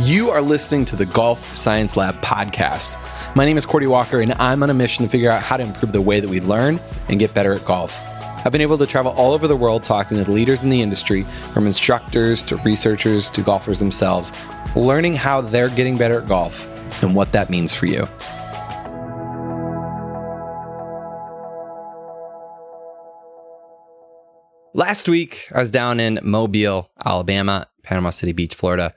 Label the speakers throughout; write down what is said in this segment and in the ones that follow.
Speaker 1: You are listening to the Golf Science Lab podcast. My name is Cordie Walker, and I'm on a mission to figure out how to improve the way that we learn and get better at golf. I've been able to travel all over the world talking with leaders in the industry, from instructors to researchers to golfers themselves, learning how they're getting better at golf and what that means for you. Last week, I was down in Mobile, Alabama, Panama City Beach, Florida,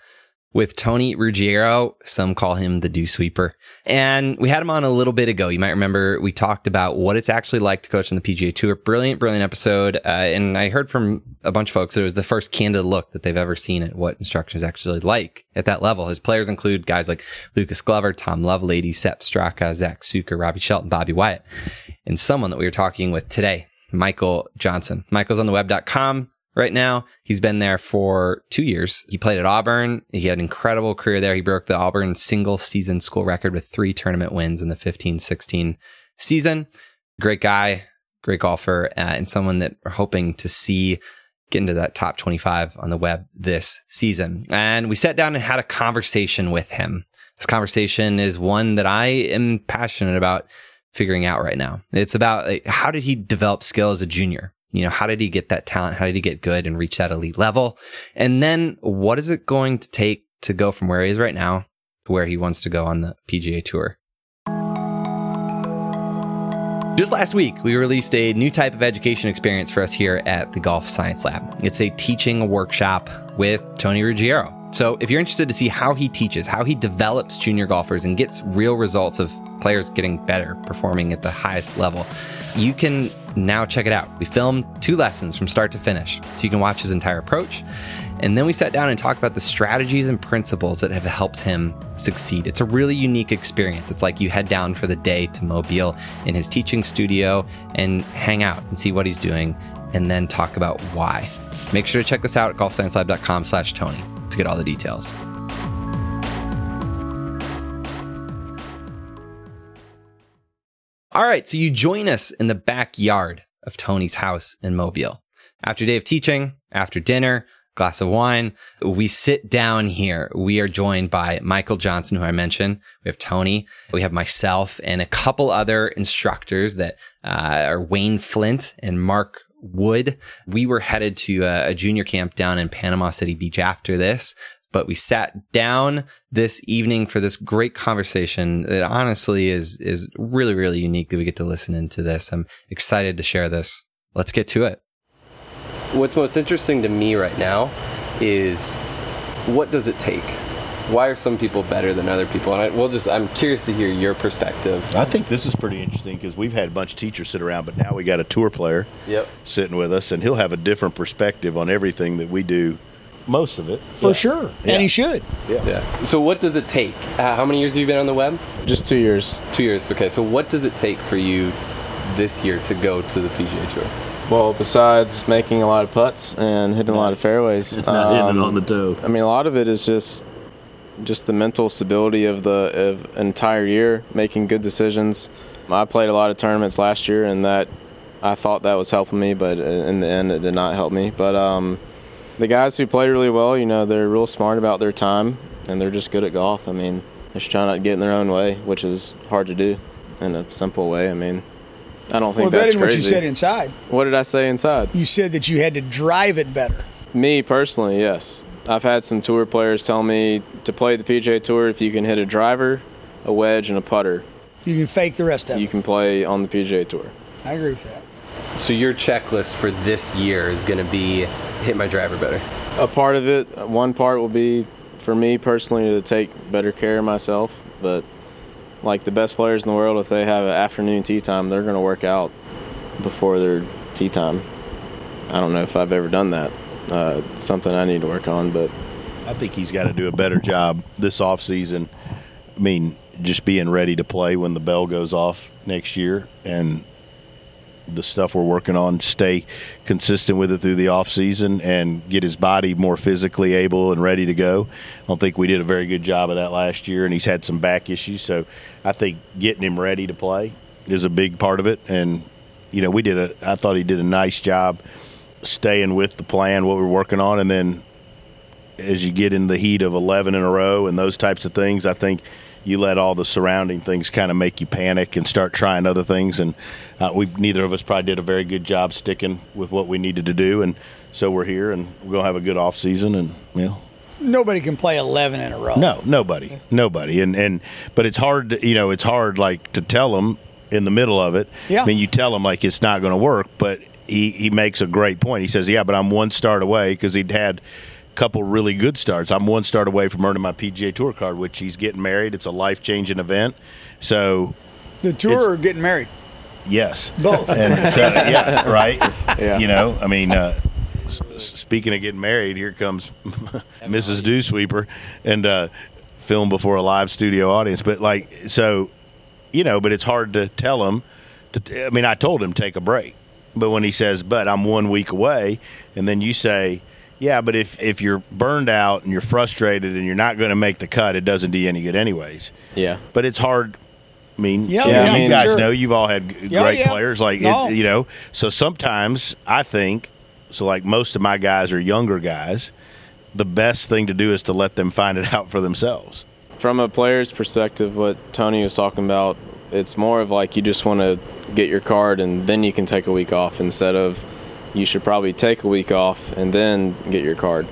Speaker 1: with Tony Ruggiero. Some call him the dew sweeper. And we had him on a little bit ago. You might remember we talked about what it's actually like to coach on the PGA Tour. Brilliant, brilliant episode. Uh, and I heard from a bunch of folks that it was the first candid look that they've ever seen at what instruction is actually like at that level. His players include guys like Lucas Glover, Tom Lovelady, Sepp Straka, Zack Sucher, Robby Shelton, Bobby Wyatt, and someone that we were talking with today Michael Johnson. Michael's on the web.com right now. He's been there for two years. He played at Auburn. He had an incredible career there. He broke the Auburn single season school record with three tournament wins in the 15 16 season. Great guy, great golfer, uh, and someone that we're hoping to see get into that top 25 on the web this season. And we sat down and had a conversation with him. This conversation is one that I am passionate about figuring out right now. It's about like, how did he develop skill as a junior? You know, how did he get that talent? How did he get good and reach that elite level? And then what is it going to take to go from where he is right now to where he wants to go on the PGA Tour? Just last week, we released a new type of education experience for us here at the Golf Science Lab. It's a teaching workshop with Tony Ruggiero. So, if you're interested to see how he teaches, how he develops junior golfers and gets real results of players getting better, performing at the highest level, you can now check it out. We filmed two lessons from start to finish, so you can watch his entire approach. And then we sat down and talked about the strategies and principles that have helped him succeed. It's a really unique experience. It's like you head down for the day to Mobile in his teaching studio and hang out and see what he's doing and then talk about why. Make sure to check this out at golfsciencelab.com slash Tony to get all the details. All right, so you join us in the backyard of Tony's house in Mobile. After a day of teaching, after dinner, glass of wine, we sit down here. We are joined by Michael Johnson, who I mentioned. We have Tony. We have myself and a couple other instructors that uh, are Wayne Flint and Mark Wood. We were headed to a, a junior camp down in Panama City Beach after this but we sat down this evening for this great conversation that honestly is is really really unique that we get to listen into this. I'm excited to share this. Let's get to it.
Speaker 2: What's most interesting to me right now is what does it take? Why are some people better than other people? And I, we'll just I'm curious to hear your perspective.
Speaker 3: I think this is pretty interesting because we've had a bunch of teachers sit around, but now we got a tour player
Speaker 2: Yep.
Speaker 3: sitting with us, and he'll have a different perspective on everything that we do. Most of it,
Speaker 4: for
Speaker 3: Yeah.
Speaker 4: sure,
Speaker 3: Yeah.
Speaker 4: and he should.
Speaker 2: Yeah. So what does it take? Uh, how many years have you been on the web?
Speaker 5: Just two years.
Speaker 2: Two years. Okay. So what does it take for you this year to go to the PGA Tour?
Speaker 5: Well, besides making a lot of putts and hitting a lot of fairways,
Speaker 3: Not hitting
Speaker 5: um,
Speaker 3: it on the toe.
Speaker 5: I mean, a lot of it is just just the mental stability of the of entire year, making good decisions. I played a lot of tournaments last year, and that I thought that was helping me, but in the end, it did not help me. But um, the guys who play really well, you know, they're real smart about their time, and they're just good at golf. I mean, they're just trying not to get in their own way, which is hard to do in a simple way. I mean, I don't think
Speaker 4: Well,
Speaker 5: that's
Speaker 4: isn't what you said inside.
Speaker 5: what did I say inside?
Speaker 4: You said that you had to drive it better.
Speaker 5: Me personally, yes. I've had some tour players tell me to play the PGA Tour if you can hit a driver, a wedge, and a putter,
Speaker 4: You can fake the rest of
Speaker 5: you
Speaker 4: it.
Speaker 5: can play on the PGA Tour.
Speaker 4: I agree with that.
Speaker 2: So your checklist for this year is going to be hit my driver better.
Speaker 5: A part of it, one part will be for me personally to take better care of myself. But like the best players in the world, if they have an afternoon tee time, they're going to work out before their tee time. I don't know if I've ever done that. Uh, something I need to work on, but
Speaker 3: I think he's got to do a better job this off season. I mean, just being ready to play when the bell goes off next year, and the stuff we're working on, stay consistent with it through the off season, and get his body more physically able and ready to go. I don't think we did a very good job of that last year, and he's had some back issues. So I think getting him ready to play is a big part of it. And you know, we did a. I thought he did a nice job staying with the plan, what we're working on, and then as you get in the heat of 11 in a row and those types of things, I think you let all the surrounding things kind of make you panic and start trying other things. And uh, we neither of us probably did a very good job sticking with what we needed to do. And so we're here and we're to have a good off season and, you know,
Speaker 4: Nobody can play 11 in a row.
Speaker 3: no, nobody, nobody, and and but it's hard, to, you know, it's hard like to tell them in the middle of it.
Speaker 4: Yeah.
Speaker 3: I mean, you tell them like it's not going to work, but he he makes a great point. He says, "Yeah, but I'm one start away because he'd had a couple really good starts. I'm one start away from earning my PGA Tour card, which he's getting married. It's a life changing event. So
Speaker 4: The tour
Speaker 3: It's-
Speaker 4: or getting married?
Speaker 3: yes,
Speaker 4: Both.
Speaker 3: and so, yeah, right.
Speaker 5: Yeah.
Speaker 3: You know, I mean, uh, s- s- speaking of getting married, here comes Mrs. Dew Sweeper and uh, film before a live studio audience. But like, so, you know, but it's hard to tell him. To, I mean, I told him take a break, but when he says, "But I'm one week away," and then you say. Yeah, but if, if you're burned out and you're frustrated and you're not going to make the cut, it doesn't do you any good anyways.
Speaker 5: Yeah.
Speaker 3: But it's hard. I mean,
Speaker 4: Yeah,
Speaker 5: Yeah, I
Speaker 3: you guys
Speaker 4: sure.
Speaker 3: know you've all had g-
Speaker 4: Yeah,
Speaker 3: great
Speaker 4: yeah.
Speaker 3: players. Like
Speaker 4: No.
Speaker 3: it, you know, so sometimes I think so. Like most of my guys are younger guys. The best thing to do is to let them find it out for themselves.
Speaker 5: From a player's perspective, what Tony was talking about, it's more of like you just want to get your card and then you can take a week off instead of you should probably take a week off and then get your card.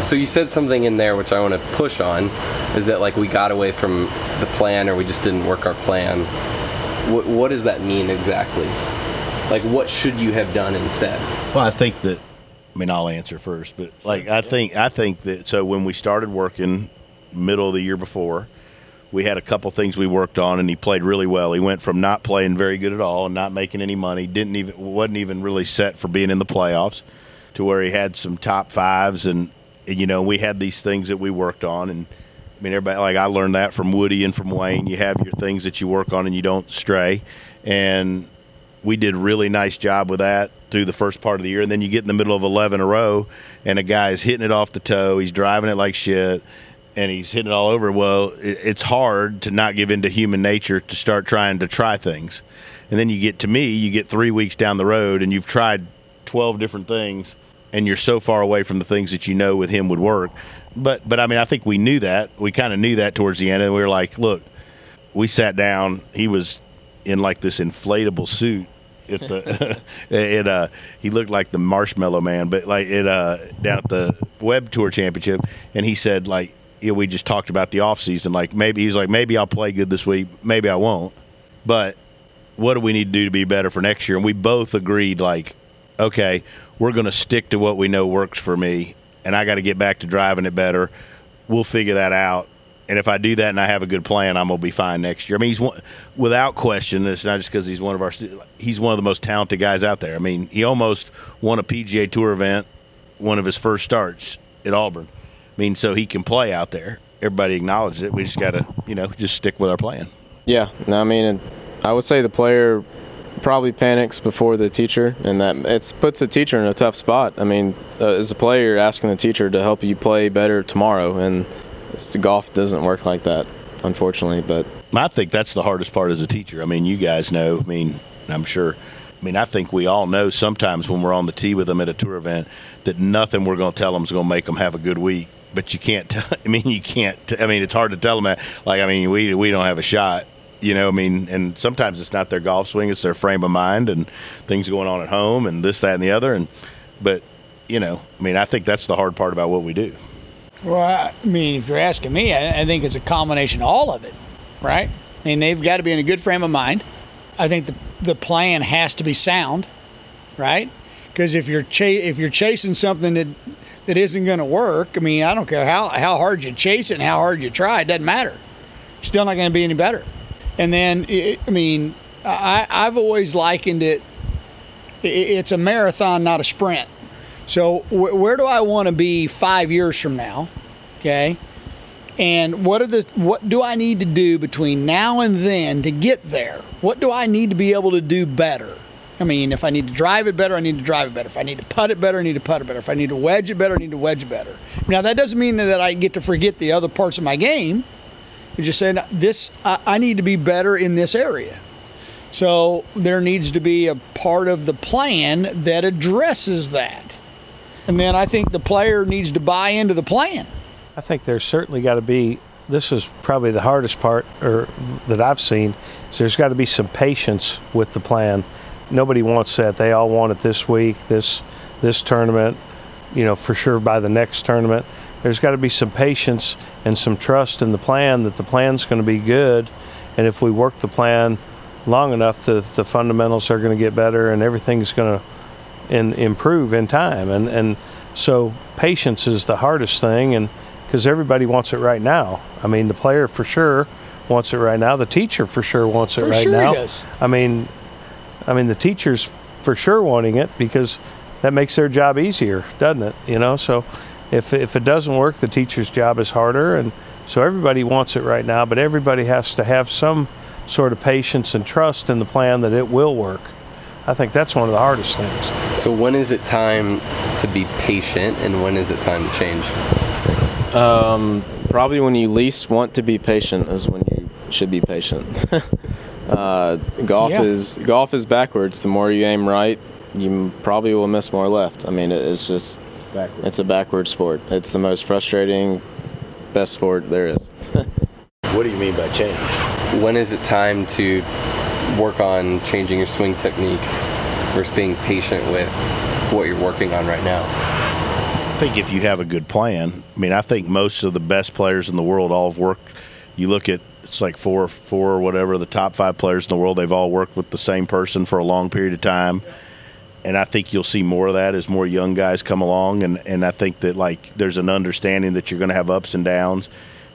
Speaker 2: So you said something in there which I want to push on, is that like we got away from the plan or we just didn't work our plan. What, what does that mean exactly? Like what should you have done instead?
Speaker 3: Well, I think that. I mean, I'll answer first, but like I think I think that. So when we started working, middle of the year before, we had a couple things we worked on, and he played really well. He went from not playing very good at all and not making any money, didn't even wasn't even really set for being in the playoffs, to where he had some top fives, and you know we had these things that we worked on, and I mean everybody like I learned that from Woody and from Wayne. You have your things that you work on, and you don't stray, and we did a really nice job with that through the first part of the year. And then you get in the middle of 11 in a row, and a guy is hitting it off the toe. He's driving it like shit, and he's hitting it all over. Well, it, it's hard to not give into human nature to start trying to try things. And then you get to me, you get three weeks down the road, and you've tried 12 different things, and you're so far away from the things that you know with him would work. But, but I mean, I think we knew that. We kind of knew that towards the end, and we were like, look, we sat down. He was in like this inflatable suit. At the it uh he looked like the marshmallow man, but like it uh down at the web tour championship, and he said like you know, we just talked about the off season. Like maybe he's like maybe I'll play good this week, maybe I won't, but what do we need to do to be better for next year? And we both agreed like okay, we're going to stick to what we know works for me, and I got to get back to driving it better. We'll figure that out. And if I do that and I have a good plan, I'm gonna be fine next year. I mean, he's one, without question. It's not just because he's one of our. He's one of the most talented guys out there. I mean, he almost won a PGA Tour event, one of his first starts at Auburn. I mean, so he can play out there. Everybody acknowledges it. We just got to, you know, just stick with our plan.
Speaker 5: Yeah, no, I mean, I would say the player probably panics before the teacher, and that it puts the teacher in a tough spot. I mean, uh, as a player, you're asking the teacher to help you play better tomorrow, and the golf doesn't work like that, unfortunately. But
Speaker 3: I think that's the hardest part as a teacher. I mean, you guys know. I mean, I'm sure. I mean, I think we all know sometimes when we're on the tee with them at a tour event that nothing we're going to tell them is going to make them have a good week. But you can't. T- I mean, you can't. T- I mean, it's hard to tell them that. Like, I mean, we we don't have a shot. You know, I mean, and sometimes it's not their golf swing; it's their frame of mind and things going on at home and this, that, and the other. And but you know, I mean, I think that's the hard part about what we do.
Speaker 4: Well, I mean, if you're asking me, I, I think it's a combination of all of it, right? I mean, they've got to be in a good frame of mind. I think the the plan has to be sound, right? Because if you're cha- if you're chasing something that that isn't going to work, I mean, I don't care how how hard you chase it and how hard you try, it doesn't matter. Still not going to be any better. And then, it, I mean, I I've always likened it. i- It's a marathon, not a sprint. So wh- where do I want to be five years from now? Okay, and what are the what do I need to do between now and then to get there? What do I need to be able to do better? I mean, if I need to drive it better, I need to drive it better. If I need to putt it better, I need to putt it better. If I need to wedge it better, I need to wedge it better. Now that doesn't mean that I get to forget the other parts of my game. You're just saying this. I, I need to be better in this area. So there needs to be a part of the plan that addresses that. and then I think the player needs to buy into the plan.
Speaker 6: I think there's certainly got to be. This is probably the hardest part, or that I've seen. There's got to be some patience with the plan. Nobody wants that. They all want it this week, this this tournament. You know, for sure by the next tournament. There's got to be some patience and some trust in the plan that the plan's going to be good, and if we work the plan long enough, the the fundamentals are going to get better, and everything's going to and improve in time. And and so patience is the hardest thing, and because everybody wants it right now. I mean, the player for sure wants it right now. The teacher for sure wants it
Speaker 4: For
Speaker 6: right
Speaker 4: sure he
Speaker 6: now.
Speaker 4: does.
Speaker 6: I mean, I mean the teachers for sure wanting it because that makes their job easier, doesn't it? You know, so if if it doesn't work, the teacher's job is harder, and so everybody wants it right now. But everybody has to have some sort of patience and trust in the plan that it will work. I think that's one of the hardest things.
Speaker 2: So when is it time to be patient, and when is it time to change?
Speaker 5: Um, probably when you least want to be patient is when you should be patient. uh, golf
Speaker 4: Yeah.
Speaker 5: is golf is backwards. The more you aim right, you probably will miss more left. I mean, it's just it's a backward sport. It's the most frustrating, best sport there is.
Speaker 3: What do you mean by change?
Speaker 2: When is it time to work on changing your swing technique versus being patient with what you're working on right now?
Speaker 3: I think if you have a good plan, I mean, I think most of the best players in the world all have worked. You look at it's like four, four or whatever the top five players in the world. They've all worked with the same person for a long period of time, and I think you'll see more of that as more young guys come along. And and I think that like there's an understanding that you're going to have ups and downs,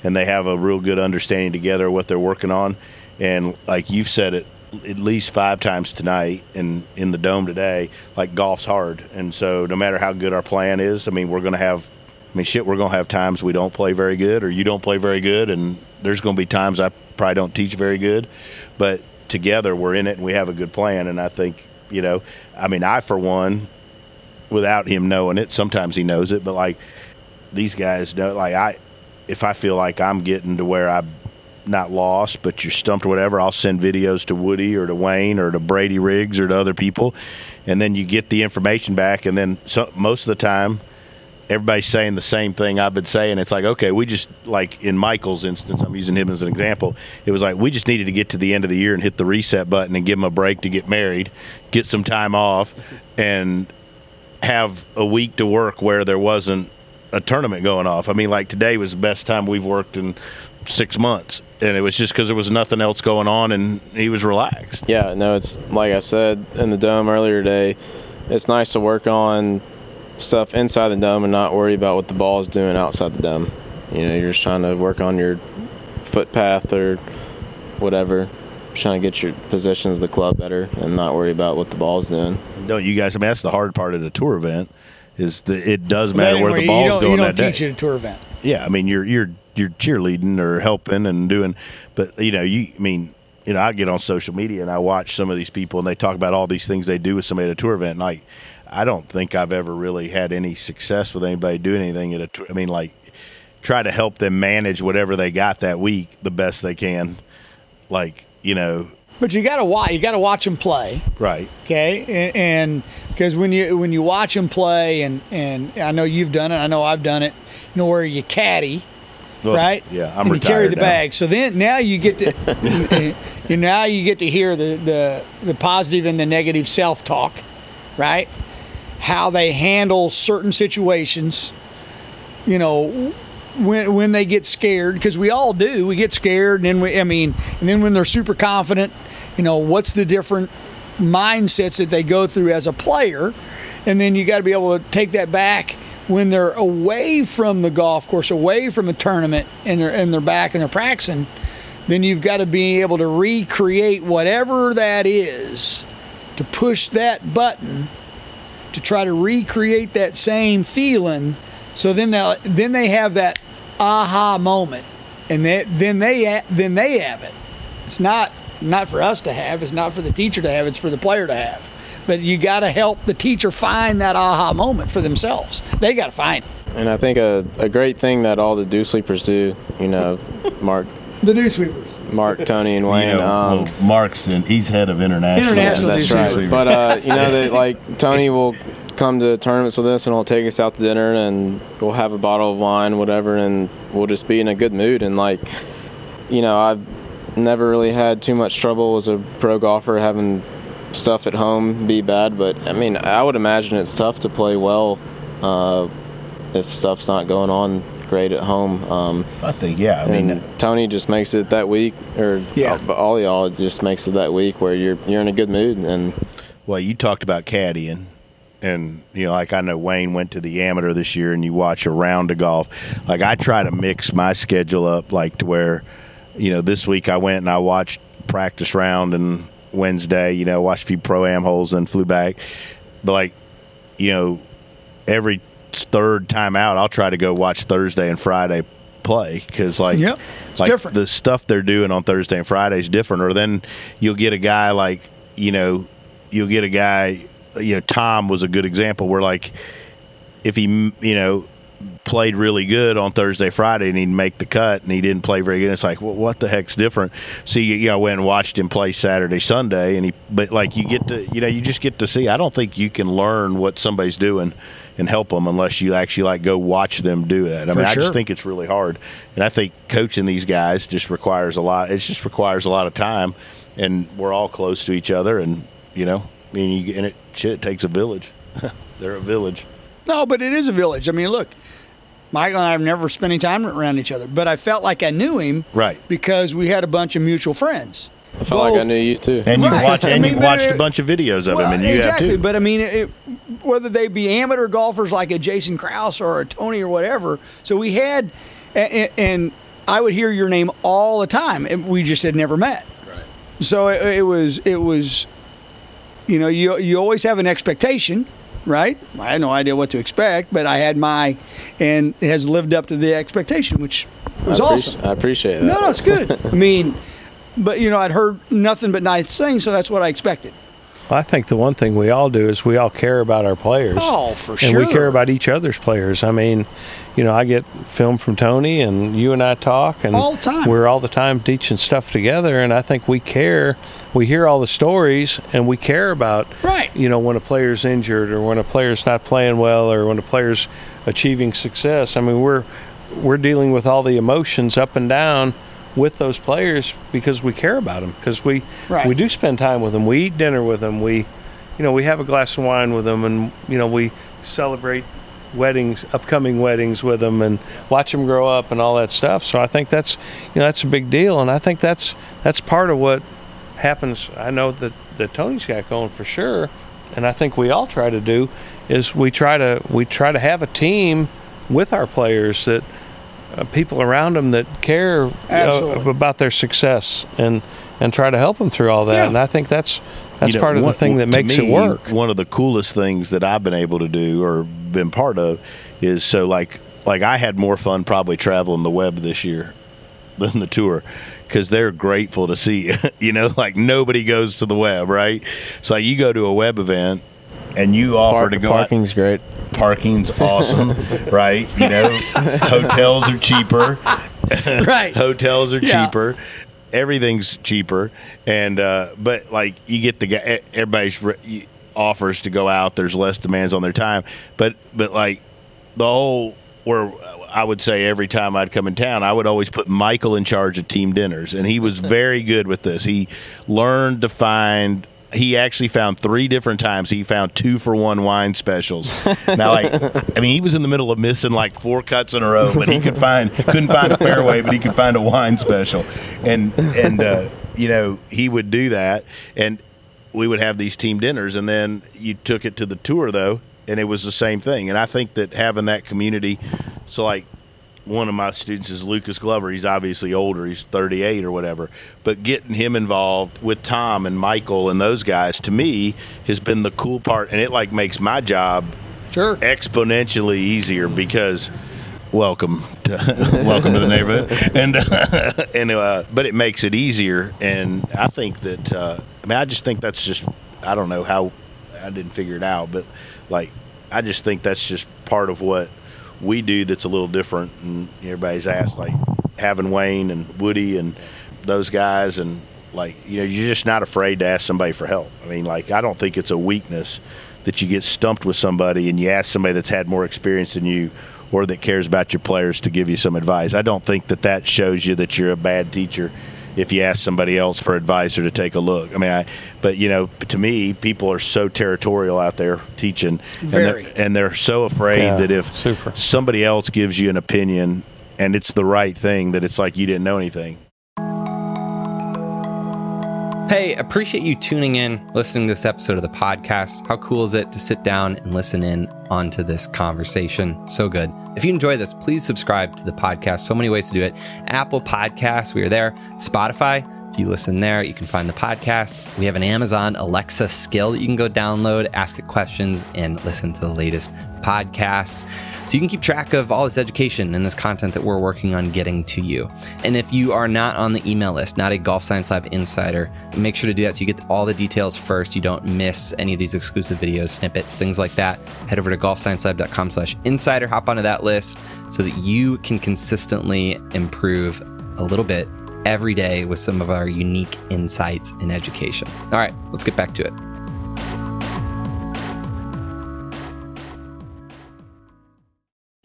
Speaker 3: and they have a real good understanding together what they're working on. And like you've said it at least five times tonight and in the dome today, like golf's hard. And so no matter how good our plan is, I mean, we're going to have, I mean, shit, we're going to have times we don't play very good or you don't play very good. And there's going to be times I probably don't teach very good. But together we're in it and we have a good plan. And I think, you know, I mean, I, for one, without him knowing it, sometimes he knows it, but like these guys know, like I, if I feel like I'm getting to where I'm not lost, but you're stumped or whatever, I'll send videos to Woody or to Wayne or to Brady Riggs or to other people, and then you get the information back, and then so, most of the time, everybody's saying the same thing I've been saying. It's like, okay, we just like in Michael's instance, I'm using him as an example. It was like we just needed to get to the end of the year and hit the reset button and give him a break to get married, get some time off, and have a week to work where there wasn't a tournament going off. I mean, like today was the best time we've worked in six months, and it was just because there was nothing else going on, and he was relaxed.
Speaker 5: Yeah, no, it's like I said in the dome earlier today. It's nice to work on stuff inside the dome and not worry about what the ball is doing outside the dome. You know, you're just trying to work on your footpath or whatever, trying to get your positions of the club better and not worry about what the ball's doing.
Speaker 3: Don't you guys? I mean, that's the hard part of the tour event is that it does matter where the
Speaker 4: you
Speaker 3: ball's
Speaker 4: don't,
Speaker 3: going
Speaker 4: you don't
Speaker 3: that
Speaker 4: teach
Speaker 3: day.
Speaker 4: at a tour event.
Speaker 3: Yeah, I mean, you're you're you're cheerleading or helping and doing, but you know, you I mean. You know, I get on social media and I watch some of these people and they talk about all these things they do with somebody at a tour event. And like, I don't think I've ever really had any success with anybody doing anything at a. I mean, like, try to help them manage whatever they got that week the best they can. Like, you know,
Speaker 4: But you got to watch. You got to watch them play.
Speaker 3: right.
Speaker 4: Okay, and because when you when you watch them play, and and I know you've done it, I know I've done it. You know where you caddy,
Speaker 3: Well,
Speaker 4: right?
Speaker 3: Yeah, I'm
Speaker 4: and you carry the
Speaker 3: now.
Speaker 4: bag. So then now you get to you now you get to hear the the the positive and the negative self talk, right? How they handle certain situations. You know, when when they get scared because we all do we get scared and then we i mean and then when they're super confident you know what's the different mindsets that they go through as a player and then you got to be able to take that back when they're away from the golf course away from a tournament and they're and they're back and they're practicing then you've got to be able to recreate whatever that is to push that button to try to recreate that same feeling. So then they then they have that aha moment, and they, then they then they have it. It's not not for us to have. It's not for the teacher to have. It's for the player to have. But you got to help the teacher find that aha moment for themselves. They got to find it.
Speaker 5: And I think a, a great thing that all the dew sleepers do, you know, Mark,
Speaker 4: the dew sweepers.
Speaker 5: Mark, Tony, and Wayne.
Speaker 3: You know,
Speaker 5: um,
Speaker 3: well, Mark's and he's head of international.
Speaker 4: International
Speaker 5: that's right. But uh, you know that like Tony will come to tournaments with us and he'll take us out to dinner and we'll have a bottle of wine, whatever, and we'll just be in a good mood. And like, you know, I've never really had too much trouble as a pro golfer having stuff at home be bad, but I mean, I would imagine it's tough to play well uh, if stuff's not going on great at home. Um,
Speaker 3: I think yeah. I mean,
Speaker 5: Tony just makes it that week, or
Speaker 4: Yeah.
Speaker 5: all, all y'all just makes it that week where you're you're in a good mood and
Speaker 3: well, you talked about caddying, and you know, like I know Wayne went to the amateur this year, and you watch a round of golf. Like I try to mix my schedule up, like to where, you know, this week I went and I watched practice round and Wednesday, you know, watched a few pro am holes and flew back. But like, you know, every third time out, I'll try to go watch Thursday and Friday play because like
Speaker 4: Yep. It's
Speaker 3: like
Speaker 4: different.
Speaker 3: the stuff they're doing on Thursday and Friday is different. Or then you'll get a guy like you know you'll get a guy you know Tom was a good example where like if he you know played really good on Thursday, Friday, and he'd make the cut, and he didn't play very good. It's like, well, what the heck's different? See, you know, I went and watched him play Saturday, Sunday, and he, but like you get to, you know, you just get to see. I don't think you can learn what somebody's doing and help them unless you actually like go watch them do that. I
Speaker 4: For
Speaker 3: mean, I just think it's really hard, and I think coaching these guys just requires a lot. It just requires a lot of time, and we're all close to each other, and you know, I mean, you, and it shit it takes a village. They're a village.
Speaker 4: No, but it is a village. I mean, look, Michael and I have never spent any time around each other, but I felt like I knew him
Speaker 3: Right.
Speaker 4: because we had a bunch of mutual friends.
Speaker 5: I felt like I knew you too.
Speaker 3: And you
Speaker 4: Right.
Speaker 3: watch,
Speaker 4: I
Speaker 3: and
Speaker 4: mean,
Speaker 3: you've watched a bunch of videos of
Speaker 4: Well,
Speaker 3: him, and you
Speaker 4: exactly,
Speaker 3: have too.
Speaker 4: But I mean, it, whether they be amateur golfers like a Jason Kraus or a Tony or whatever, so we had, and, and I would hear your name all the time, and we just had never met.
Speaker 2: Right.
Speaker 4: So it, it was, it was, you know, you you always have an expectation, right? I had no idea what to expect, but I had my, and it has lived up to the expectation, which was
Speaker 5: I, appreci-
Speaker 4: awesome.
Speaker 5: I appreciate that.
Speaker 4: No, no, it's good. I mean, but you know, I'd heard nothing but nice things, so that's what I expected.
Speaker 6: Well, I think the one thing we all do is we all care about our players.
Speaker 4: Oh, for sure.
Speaker 6: and we care about each other's players. I mean, you know, I get film from Tony, and you and I talk, and
Speaker 4: All the time.
Speaker 6: we're all the time teaching stuff together. And I think we care. We hear all the stories, and we care about,
Speaker 4: Right.
Speaker 6: You know, when a player's injured, or when a player's not playing well, or when a player's achieving success. I mean, we're we're dealing with all the emotions up and down with those players because we care about them because we
Speaker 4: Right.
Speaker 6: we do spend time with them. We eat dinner with them. We, you know, we have a glass of wine with them, and you know, we celebrate weddings, upcoming weddings with them, and watch them grow up and all that stuff. So I think that's, you know, that's a big deal, and I think that's that's part of what happens. I know that that Tony's got going for sure, and I think we all try to do is we try to we try to have a team with our players that. Uh, people around them that care uh,
Speaker 4: Absolutely.
Speaker 6: about their success and and try to help them through all that.
Speaker 4: Yeah.
Speaker 6: And I think that's that's
Speaker 3: You know,
Speaker 6: part of
Speaker 3: one-
Speaker 6: the thing that makes
Speaker 3: me,
Speaker 6: it work.
Speaker 3: One of the coolest things that I've been able to do or been part of is so like like I had more fun probably traveling the web this year than the tour because they're grateful to see you. you know, like nobody goes to the web, right? So like you go to a web event and you offer
Speaker 5: Park-
Speaker 3: to go out-
Speaker 5: parking's great.
Speaker 3: parking's awesome, right? You know, hotels are cheaper.
Speaker 4: Right.
Speaker 3: hotels are
Speaker 4: Yeah.
Speaker 3: cheaper. Everything's cheaper, and uh, but like you get the guy, everybody's re- offers to go out. There's less demands on their time, but but like the whole where I would say every time I'd come in town, I would always put Michael in charge of team dinners, and he was very good with this. He learned to find. He actually found three different times. He found two for one wine specials. Now, like, I mean, he was in the middle of missing like four cuts in a row, but he could find couldn't find a fairway, but he could find a wine special, and and uh, you know he would do that, and we would have these team dinners, and then you took it to the tour though, and it was the same thing. And I think that having that community, so like one of my students is Lucas Glover. He's obviously older. He's 38 or whatever. But getting him involved with Tom and Michael and those guys to me has been the cool part, and it like makes my job
Speaker 4: Sure.
Speaker 3: exponentially easier because welcome to welcome to the neighborhood and uh, and uh, but it makes it easier and I think that uh, I mean I just think that's just I don't know how I didn't figure it out but like I just think that's just part of what we do that's a little different and everybody's asked like having Wayne and Woody and those guys and like you know you're just not afraid to ask somebody for help I mean like I don't think it's a weakness that you get stumped with somebody and you ask somebody that's had more experience than you or that cares about your players to give you some advice. I don't think that that shows you that you're a bad teacher if you ask somebody else for advice or to take a look. I mean, I, but you know, to me, people are so territorial out there teaching, and
Speaker 4: Very.
Speaker 3: they're, and they're so afraid
Speaker 6: Yeah,
Speaker 3: that if
Speaker 6: super.
Speaker 3: somebody else gives you an opinion and it's the right thing, that it's like you didn't know anything.
Speaker 1: Hey, appreciate you tuning in, listening to this episode of the podcast. How cool is it to sit down and listen in onto this conversation? So good. If you enjoy this, please subscribe to the podcast. So many ways to do it. Apple Podcasts, we are there. Spotify, if you listen there, you can find the podcast. We have an Amazon Alexa skill that you can go download, ask it questions, and listen to the latest podcasts. So you can keep track of all this education and this content that we're working on getting to you. And if you are not on the email list, not a Golf Science Lab insider, make sure to do that so you get all the details first. You don't miss any of these exclusive videos, snippets, things like that. Head over to golfsciencelab.com slash insider, hop onto that list so that you can consistently improve a little bit every day with some of our unique insights in education. All right, let's get back to it.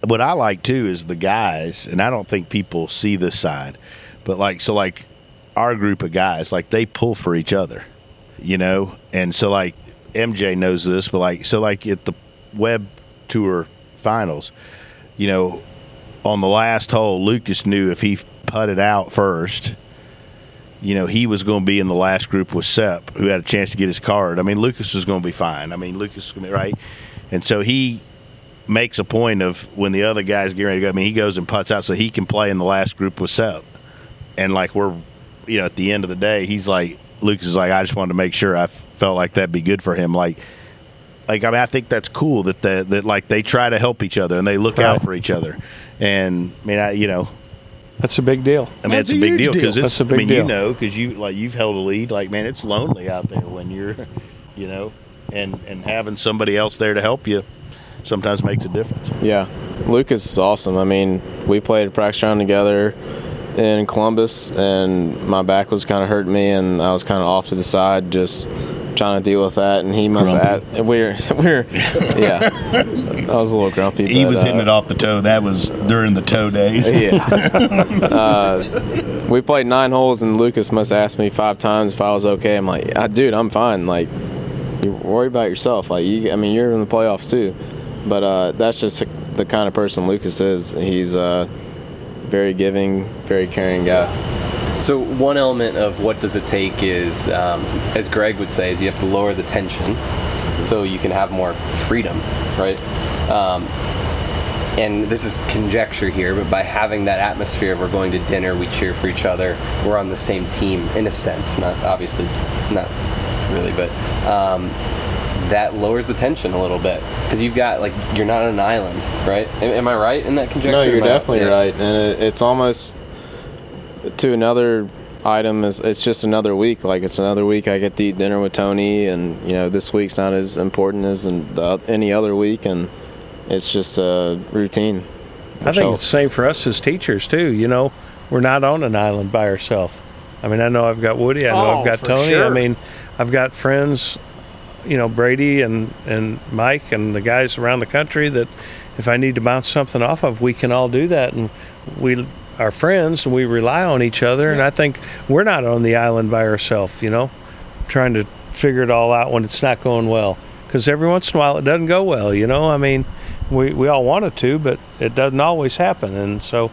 Speaker 3: what I like too is the guys, and I don't think people see this side, but like so like our group of guys, like they pull for each other, you know, and so like MJ knows this, but like so like at the web tour finals, you know, on the last hole, Lucas knew if he putted out first. You know, he was going to be in the last group with Sepp, who had a chance to get his card. I mean, Lucas was going to be fine. I mean, Lucas was going to be right. And so he makes a point of when the other guy's getting ready to go. I mean, he goes and putts out so he can play in the last group with Sepp. And like we're, you know, at the end of the day, he's like Lucas is like, I just wanted to make sure I felt like that'd be good for him. Like, like I mean, I think that's cool that the, that like they try to help each other and they look out for each other. And I mean, I you know,
Speaker 6: That's a big deal.
Speaker 3: I mean,
Speaker 4: That's
Speaker 3: it's a
Speaker 4: a
Speaker 3: big deal because
Speaker 4: deal.
Speaker 3: it's.
Speaker 6: That's a
Speaker 3: I
Speaker 6: big
Speaker 3: mean, you know, because you like you've held a lead. Like, man, it's lonely out there when you're, you know, and and having somebody else there to help you sometimes makes a difference.
Speaker 5: Yeah, Lucas is awesome. I mean, we played a practice round together in Columbus, and my back was kind of hurting me, and I was kind of off to the side, just trying to deal with that. And he must have. We're we're yeah. I was a little grumpy.
Speaker 3: He
Speaker 5: but,
Speaker 3: was hitting
Speaker 5: uh,
Speaker 3: it off the toe. That was during the toe days.
Speaker 5: Yeah. uh, we played nine holes, and Lucas must have asked me five times if I was okay. I'm like, "Ah, dude, I'm fine. Like, you worry about yourself. Like, you, I mean, you're in the playoffs too. But uh, that's just the kind of person Lucas is. He's a very giving, very caring guy.
Speaker 2: So one element of what does it take is, um, as Greg would say, is you have to lower the tension, so you can have more freedom, right? Um, and this is conjecture here, but by having that atmosphere, we're going to dinner, we cheer for each other, we're on the same team in a sense, not obviously, not really, but um, that lowers the tension a little bit because you've got like you're not on an island, right? Am, am I right in that conjecture?
Speaker 5: No, you're
Speaker 2: Am I-
Speaker 5: definitely
Speaker 2: yeah.
Speaker 5: right, and it, it's almost to another item is it's just another week. Like it's another week I get to eat dinner with Tony, and you know this week's not as important as in the, any other week, and it's just a routine.
Speaker 6: I think it's the same for us as teachers too. You know, we're not on an island by ourselves. I mean, I know I've got Woody. I know
Speaker 4: Oh,
Speaker 6: I've got
Speaker 4: for
Speaker 6: Tony. I mean, I've got friends. You know, Brady and and Mike and the guys around the country that if I need to bounce something off of, we can all do that, and we are friends and we rely on each other. And I think we're not on the island by ourselves. You know, trying to figure it all out when it's not going well. Because every once in a while it doesn't go well. You know, I mean, we we all want it to, but it doesn't always happen. And so,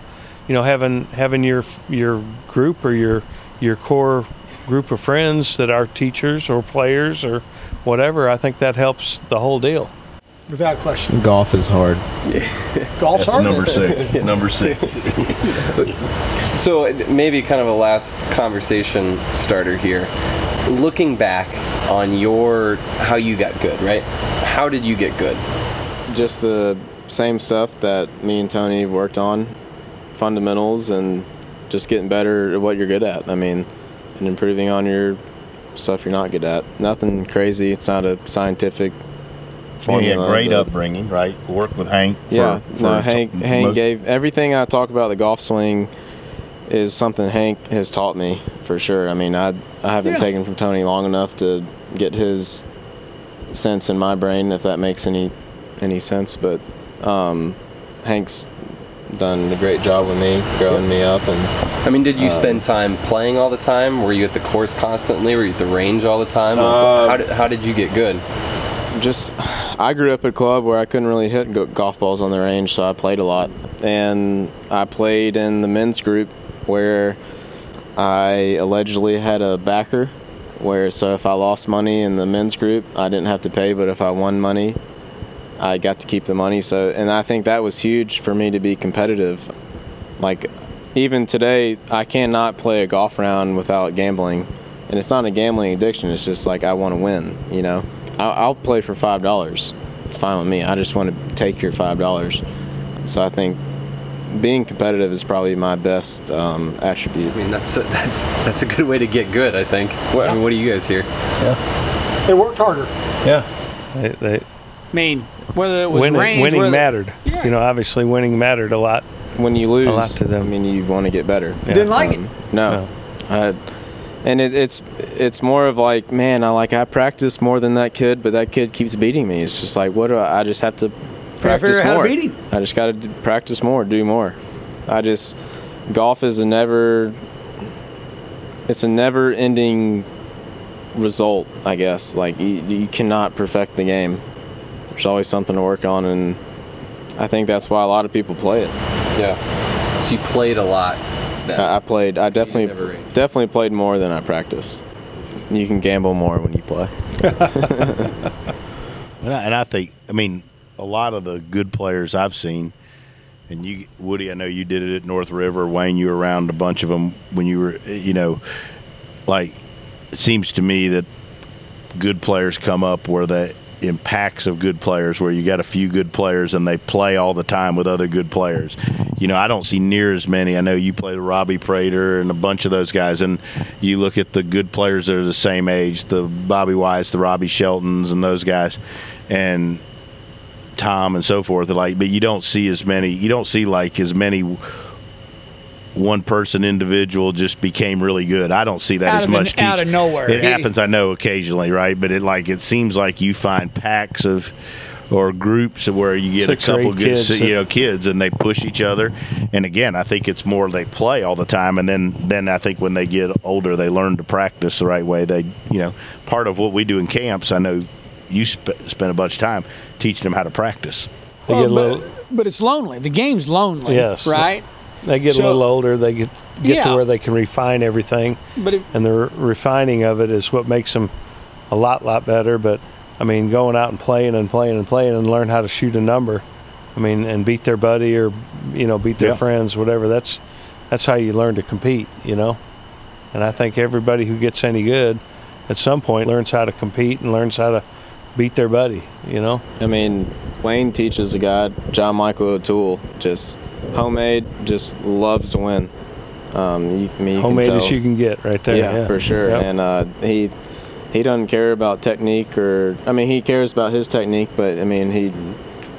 Speaker 6: you know, having having your your group or your your core group of friends that are teachers or players or whatever, I think that helps the whole deal.
Speaker 4: Without question.
Speaker 5: Golf is hard.
Speaker 4: Golf's
Speaker 3: That's
Speaker 4: hard.
Speaker 3: number six. Number six.
Speaker 2: So maybe kind of a last conversation starter here. Looking back on your how you got good, right? How did you get good?
Speaker 5: Just the same stuff that me and Tony worked on, fundamentals, and just getting better at what you're good at. I mean, and improving on your stuff you're not good at. Nothing crazy. It's not a scientific.
Speaker 3: Well, he had great
Speaker 5: but-
Speaker 3: upbringing, right? Worked with Hank. For,
Speaker 5: Yeah,
Speaker 3: for
Speaker 5: no, Hank.
Speaker 3: some-
Speaker 5: Hank
Speaker 3: most-
Speaker 5: gave everything I talk about the golf swing is something Hank has taught me for sure. I mean, I I haven't
Speaker 4: Yeah.
Speaker 5: taken from Tony long enough to get his sense in my brain if that makes any any sense. But um, Hank's done a great job with me, growing me up, and
Speaker 2: I mean, did you spend time playing all the time? Were you at the course constantly? Were you at the range all the time?
Speaker 5: Uh,
Speaker 2: how, did, how did you get good?
Speaker 5: just I grew up at a club where I couldn't really hit golf balls on the range, so I played a lot. And I played in the men's group where I allegedly had a backer. Where so if I lost money in the men's group, I didn't have to pay, but if I won money, I got to keep the money. So and I think that was huge for me to be competitive. Like even today, I cannot play a golf round without gambling, and it's not a gambling addiction. It's just like I want to win, you know. I'll, I'll play for five dollars. It's fine with me. I just want to take your five dollars. So I think being competitive is probably my best um, attribute.
Speaker 2: I mean, that's a, that's that's a good way to get good. I think. What, I mean, what do you guys hear?
Speaker 4: Yeah, they worked harder.
Speaker 6: Yeah. They, they,
Speaker 4: I mean, whether it was
Speaker 6: winning
Speaker 4: range,
Speaker 6: winning
Speaker 4: whether-
Speaker 6: mattered.
Speaker 4: Yeah.
Speaker 6: You know, obviously winning mattered a lot.
Speaker 5: When you lose, a
Speaker 6: lot to them.
Speaker 5: I mean, you want to get better.
Speaker 4: Didn't like it.
Speaker 5: Um, No, I, and it, it's it's more of like, man, I like I practice more than that kid, but that kid keeps beating me. It's just like, what do I? I just have to practice
Speaker 4: figure out how to
Speaker 5: more.
Speaker 4: beat him.
Speaker 5: I just got to practice more, do more. I just golf is a never. It's a never-ending result, I guess. Like you, you cannot perfect the game. There's always something to work on, and I think that's why a lot of people play it.
Speaker 2: Yeah. So you played a lot. then.
Speaker 5: I, I played. I definitely definitely played more than I practiced. You can gamble more when you play.
Speaker 3: And I, and I think, I mean, a lot of the good players I've seen, and you, Woody, I know you did it at North River. Wayne, you were around a bunch of them when you were, you know, like it seems to me that good players come up where they in packs of good players where you got a few good players and they play all the time with other good players. You know, I don't see near as many. I know you played Robbie Prater and a bunch of those guys, and you look at the good players that are the same age, the Bobby Wyatts, the Robby Sheltons, and those guys, and Tom and so forth. Like, but you don't see as many. You don't see like as many. One person individual just became really good. I don't see that
Speaker 4: Out
Speaker 3: as
Speaker 4: of the-
Speaker 3: much.
Speaker 4: out of nowhere.
Speaker 3: It
Speaker 4: He-
Speaker 3: happens, I know, occasionally, right? But it like it seems like you find packs of or groups of where you get
Speaker 6: Six
Speaker 3: a couple
Speaker 6: eight
Speaker 3: good,
Speaker 6: kids
Speaker 3: you know, kids, and they push each other. And again, I think it's more they play all the time, and then then I think when they get older, they learn to practice the right way. They, you know, part of what we do in camps, I know you sp- spend a bunch of time teaching them how to practice.
Speaker 4: Well, but,
Speaker 6: little.
Speaker 4: but it's lonely. The game's lonely.
Speaker 6: Yes.
Speaker 4: Right.
Speaker 6: They get
Speaker 4: so-
Speaker 6: a little older. They get get
Speaker 4: Yeah.
Speaker 6: to where they can refine everything,
Speaker 4: But if,
Speaker 6: and the re- refining of it is what makes them a lot lot better. But I mean, going out and playing and playing and playing and learn how to shoot a number. I mean, and beat their buddy or you know beat their
Speaker 3: Yeah.
Speaker 6: friends, whatever. That's that's how you learn to compete. You know, and I think everybody who gets any good at some point learns how to compete and learns how to beat their buddy. You know.
Speaker 5: I mean, Wayne teaches a guy, John Michael O'Toole, just homemade, just loves to win. Um, you, I mean, you
Speaker 6: homemade as you can get right there.
Speaker 5: yeah,
Speaker 6: Yeah,
Speaker 5: for sure.
Speaker 6: Yep.
Speaker 5: And uh, he he doesn't care about technique or I mean he cares about his technique, but I mean he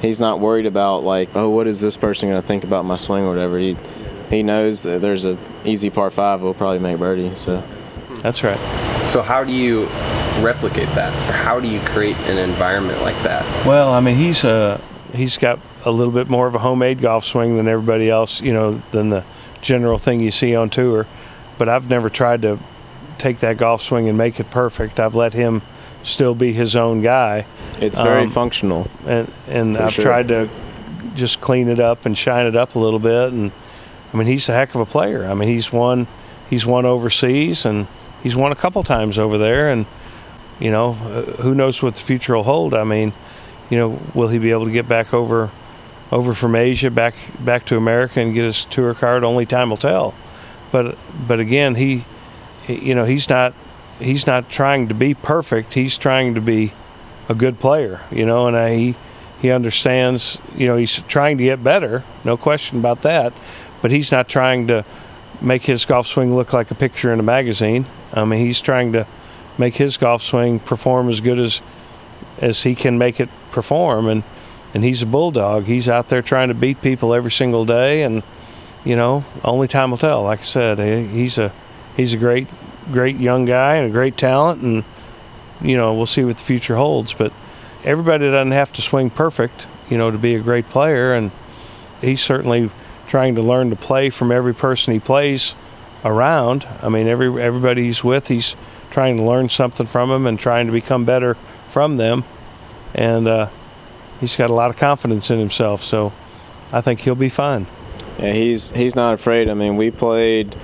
Speaker 5: he's not worried about like oh what is this person going to think about my swing or whatever. He he knows that there's a easy par five will probably make birdie. So
Speaker 6: That's right.
Speaker 2: So how do you replicate that? Or how do you create an environment like that?
Speaker 6: Well, I mean, he's uh, he's got a little bit more of a homemade golf swing than everybody else, you know, than the general thing you see on tour. But I've never tried to take that golf swing and make it perfect. I've let him still be his own guy,
Speaker 5: it's very
Speaker 6: Um,
Speaker 5: functional.
Speaker 6: and and I've
Speaker 5: sure.
Speaker 6: tried to just clean it up and shine it up a little bit. And I mean, he's a heck of a player. I mean, he's won he's won overseas and he's won a couple times over there. And you know, uh, who knows what the future will hold? I mean, you know, will he be able to get back over over from Asia back back to America and get his tour card? Only time will tell. But but again, he, you know, he's not he's not trying to be perfect. He's trying to be a good player, you know, and uh, he he understands, you know, he's trying to get better, no question about that, but he's not trying to make his golf swing look like a picture in a magazine. I mean, he's trying to make his golf swing perform as good as as he can make it perform and and he's a bulldog. He's out there trying to beat people every single day and you know, only time will tell. Like I said, he's a he's a great great young guy and a great talent and you know, we'll see what the future holds, but everybody doesn't have to swing perfect, you know, to be a great player. And he's certainly trying to learn to play from every person he plays around. I mean, every everybody he's with, he's trying to learn something from them and trying to become better from them. And uh, he's got a lot of confidence in himself, so I think he'll be fine.
Speaker 5: Yeah, he's he's not afraid. I mean, we played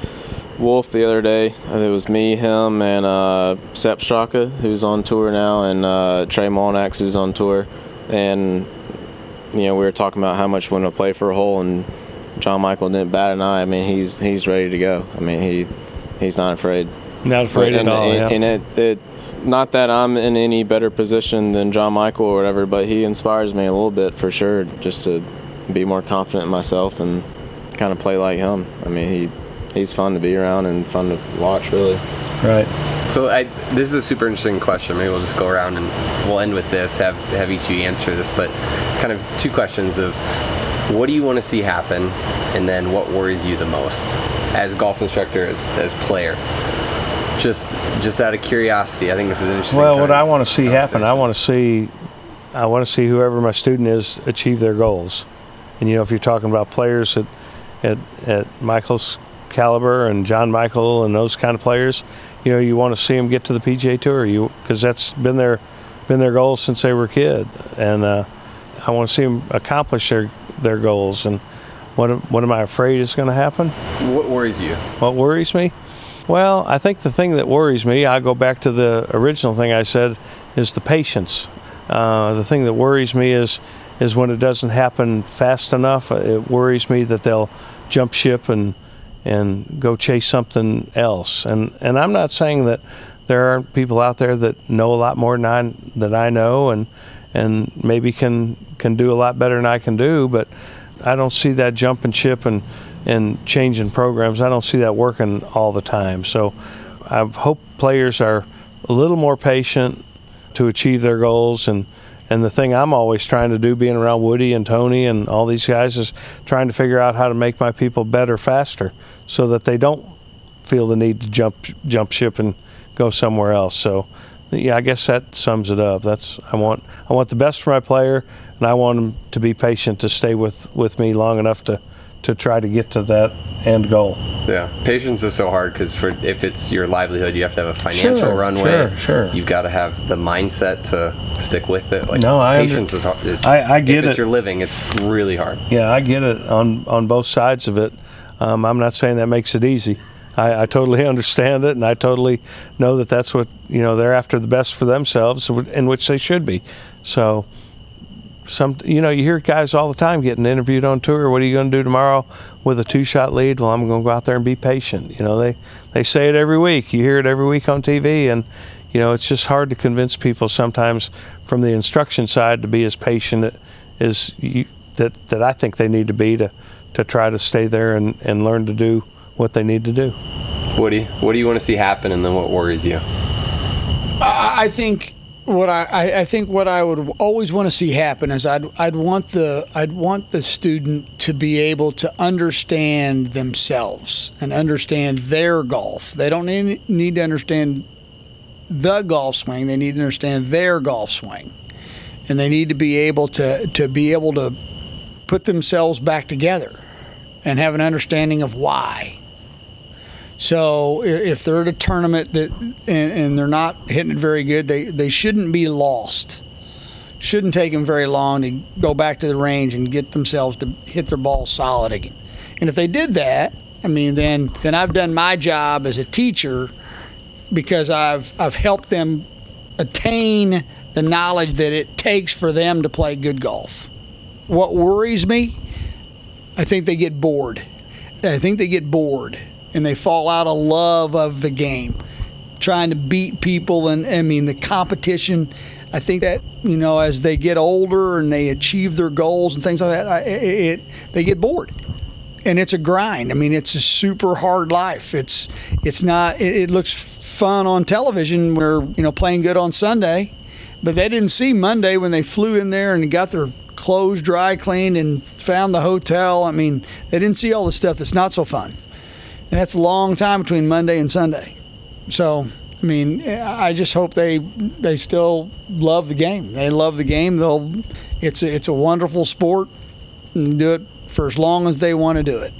Speaker 5: Wolf the other day. It was me, him, and uh, Sepp Straka, who's on tour now, and uh, Trey Mullinax, who's on tour. And you know, we were talking about how much we want to play for a hole, and John Michael didn't bat an eye. I mean, he's he's ready to go. I mean, he he's not afraid.
Speaker 6: Not afraid
Speaker 5: and,
Speaker 6: at all.
Speaker 5: And,
Speaker 6: yeah.
Speaker 5: and it, it not that I'm in any better position than John Michael or whatever, but he inspires me a little bit for sure, just to be more confident in myself and kind of play like him. I mean, he he's fun to be around and fun to watch, really.
Speaker 6: right.
Speaker 2: So I, this is a super interesting question. Maybe we'll just go around and we'll end with this. Have have each of you answer this, but kind of two questions of what do you want to see happen, and then what worries you the most as golf instructor, as as player. Just just out of curiosity, I think this is interesting.
Speaker 6: Well, what I want to see happen, I want to see, I want to see whoever my student is achieve their goals. And you know, if you're talking about players at at, at Michael's caliber and John Michael and those kind of players, you know, you want to see them get to the PGA Tour. You because that's been their been their goal since they were a kid, and uh, I want to see them accomplish their their goals. And what am- what am I afraid is going to happen?
Speaker 2: What worries you?
Speaker 6: What worries me? Well, I think the thing that worries me, I go back to the original thing I said, is the patience. Uh, the thing that worries me is is when it doesn't happen fast enough. It worries me that they'll jump ship and and go chase something else. And and I'm not saying that there aren't people out there that know a lot more than I that I know and and maybe can can do a lot better than I can do, but I don't see that jumping ship and and changing programs. I don't see that working all the time. So I hope players are a little more patient to achieve their goals and and the thing I'm always trying to do being around Woody and Tony and all these guys is trying to figure out how to make my people better faster so that they don't feel the need to jump jump ship and go somewhere else. So yeah, I guess that sums it up. That's I want I want the best for my player and I want him to be patient to stay with with me long enough to to try to get to that end goal.
Speaker 2: Yeah, patience is so hard because for if it's your livelihood, you have to have a financial
Speaker 6: Sure,
Speaker 2: runway.
Speaker 6: sure, sure.
Speaker 2: You've got to have the mindset to stick with it. Like
Speaker 6: No, I under-
Speaker 2: patience is, hard- is.
Speaker 6: I- I get
Speaker 2: if it's
Speaker 6: it.
Speaker 2: your living, it's really hard.
Speaker 6: Yeah, I get it on on both sides of it. Um, I'm not saying that makes it easy. I, I totally understand it, and I totally know that that's what you know. They're after the best for themselves, in which they should be. So, some you know, you hear guys all the time getting interviewed on tour. What are you going to do tomorrow with a two shot lead? Well, I'm going to go out there and be patient. You know, they they say it every week. You hear it every week on TV, and you know, it's just hard to convince people sometimes from the instruction side to be as patient as you, that that I think they need to be to to try to stay there and, and learn to do what they need to do.
Speaker 2: Woody, what do you want to see happen, and then what worries you?
Speaker 4: I I think what I, I, I think what I would always want to see happen is I'd I'd want the I'd want the student to be able to understand themselves and understand their golf. They don't need, need to understand the golf swing. They need to understand their golf swing, and they need to be able to to be able to put themselves back together and have an understanding of why. So if they're at a tournament that and, and they're not hitting it very good, they they shouldn't be lost. Shouldn't take them very long to go back to the range and get themselves to hit their ball solid again. And if they did that, I mean, then then I've done my job as a teacher because I've I've helped them attain the knowledge that it takes for them to play good golf. What worries me, I think they get bored. I think they get bored and they fall out of love of the game, trying to beat people. And I mean, the competition. I think that you know, as they get older and they achieve their goals and things like that, I, it, it they get bored, and it's a grind. I mean, it's a super hard life. It's it's not. It, it looks fun on television. We're you know playing good on Sunday, but they didn't see Monday when they flew in there and got their clothes dry cleaned and found the hotel. I mean, they didn't see all the stuff that's not so fun. And that's a long time between Monday and Sunday. So I mean, I just hope they they still love the game. They love the game. They'll. It's a, it's a wonderful sport. And do it for as long as they want to do it,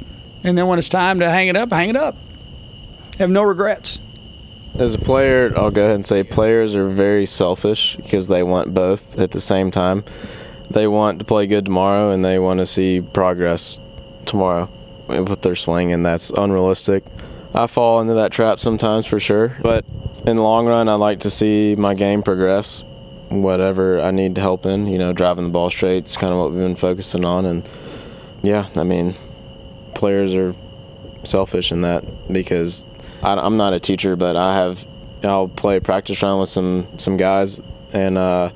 Speaker 4: and then when it's time to hang it up, hang it up. Have no regrets.
Speaker 5: As a player, I'll go ahead and say players are very selfish because they want both at the same time. They want to play good tomorrow and they want to see progress tomorrow with their swing, and that's unrealistic. I fall into that trap sometimes for sure, but in the long run, I like to see my game progress. Whatever I need help in, you know, driving the ball straight is kind of what we've been focusing on, and yeah, I mean, players are selfish in that because I, am not a teacher, but I have I'll play practice round with some some guys, and uh,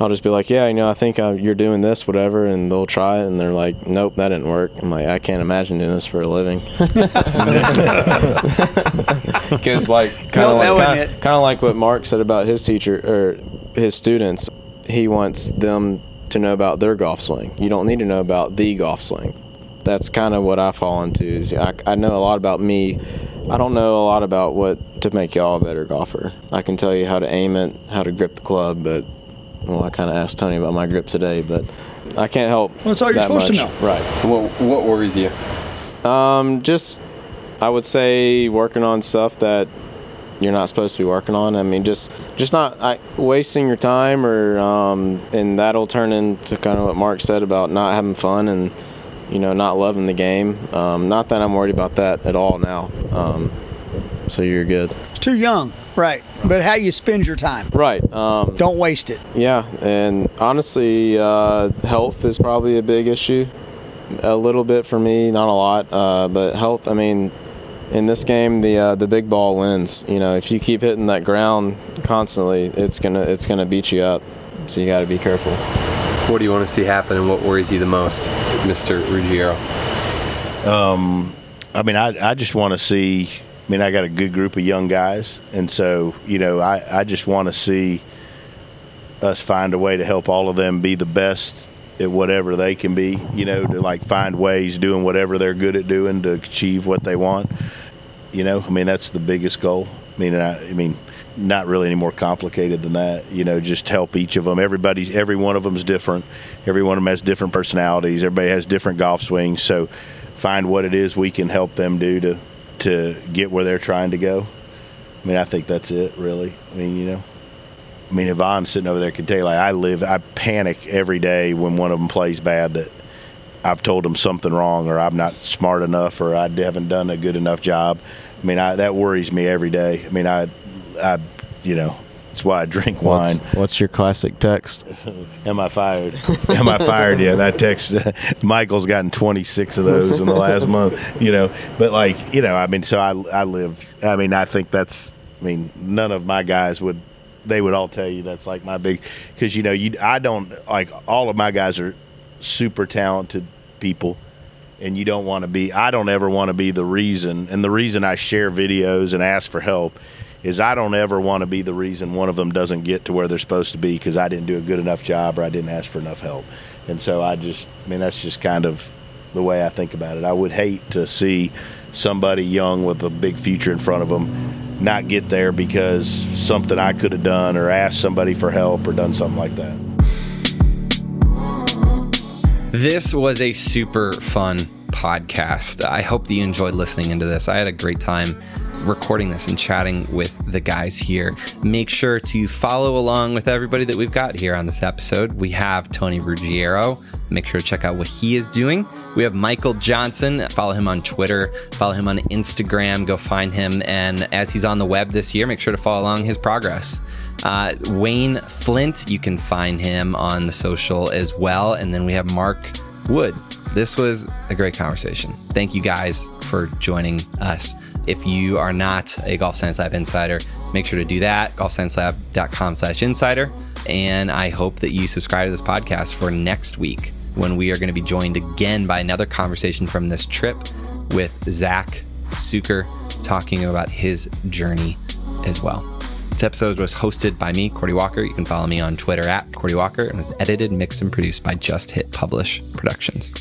Speaker 5: I'll just be like, yeah, you know, I think uh, you're doing this, whatever, and they'll try it, and they're like, nope, that didn't work. I'm like, I can't imagine doing this for a living. Because like kind of
Speaker 4: No,
Speaker 5: like kind of like what Mark said about his teacher or his students. He wants them to know about their golf swing. You don't need to know about the golf swing. That's kind of what I fall into. Is I, I know a lot about me. I don't know a lot about what to make y'all a better golfer. I can tell you how to aim it, how to grip the club, but well, I kind of asked Tony about my grip today, but I can't help.
Speaker 4: Well, that's all you're
Speaker 5: that
Speaker 4: supposed to
Speaker 5: much.
Speaker 4: know.
Speaker 5: Right.
Speaker 2: What what worries you?
Speaker 5: Um, just I would say working on stuff that you're not supposed to be working on. I mean, just just not I, wasting your time, or um, and that'll turn into kind of what Mark said about not having fun and you know not loving the game. Um, not that I'm worried about that at all now. Um, so you're good.
Speaker 4: It's too young, right? But how you spend your time.
Speaker 5: Right. Um,
Speaker 4: Don't waste it.
Speaker 5: Yeah, and honestly, uh, health is probably a big issue. A little bit for me, not a lot, uh, but health. I mean, in this game, the uh, the big ball wins. You know, if you keep hitting that ground constantly, it's gonna it's gonna beat you up. So you got to be careful.
Speaker 2: What do you want to see happen, and what worries you the most, Mister Ruggiero?
Speaker 3: I mean, I, I just want to see. I mean, I got a good group of young guys, and so you know, I, I just want to see us find a way to help all of them be the best at whatever they can be. You know, to like find ways doing whatever they're good at doing to achieve what they want. You know, I mean, that's the biggest goal. I mean, I, I mean, not really any more complicated than that. You know, just help each of them. Everybody, every one of them is different. Every one of them has different personalities. Everybody has different golf swings. So, find what it is we can help them do to to get where they're trying to go. I mean, I think that's it, really. I mean, you know. I mean, Yvonne sitting over there can tell you, like, I live, I panic every day when one of them plays bad that I've told them something wrong or I'm not smart enough or I haven't done a good enough job. I mean, I, that worries me every day. I mean, I, I, you know, that's why I drink wine.
Speaker 5: What's, what's your classic text?
Speaker 3: Am I fired? Am I fired? Yeah, that text. Michael's gotten 26 of those in the last month. You know, but like, you know, I mean, so I, I live. I mean, I think that's. I mean, none of my guys would. They would all tell you that's like my big, because you know, you. I don't like all of my guys are super talented people, and you don't want to be. I don't ever want to be the reason, and the reason I share videos and ask for help is I don't ever want to be the reason one of them doesn't get to where they're supposed to be because I didn't do a good enough job or I didn't ask for enough help. And so I just, I mean, that's just kind of the way I think about it. I would hate to see somebody young with a big future in front of them not get there because something I could have done or asked somebody for help or done something like that.
Speaker 1: This was a super fun podcast. I hope that you enjoyed listening into this. I had a great time recording this and chatting with the guys here. Make sure to follow along with everybody that we've got here on this episode. We have Tony Ruggiero. Make sure to check out what he is doing. We have Michael Johnson. Follow him on Twitter, follow him on Instagram. Go find him. And as he's on the web this year, make sure to follow along his progress. Uh, Wayne Flint, you can find him on the social as well. And then we have Mark Wood. This was a great conversation. Thank you guys for joining us. If you are not a Golf Science Lab insider, make sure to do that. golfsciencelab.com slash insider. And I hope that you subscribe to this podcast for next week when we are going to be joined again by another conversation from this trip with Zack Sucher talking about his journey as well. This episode was hosted by me, Cordie Walker. You can follow me on Twitter at Cordie Walker and was edited, mixed, and produced by Just Hit Publish Productions.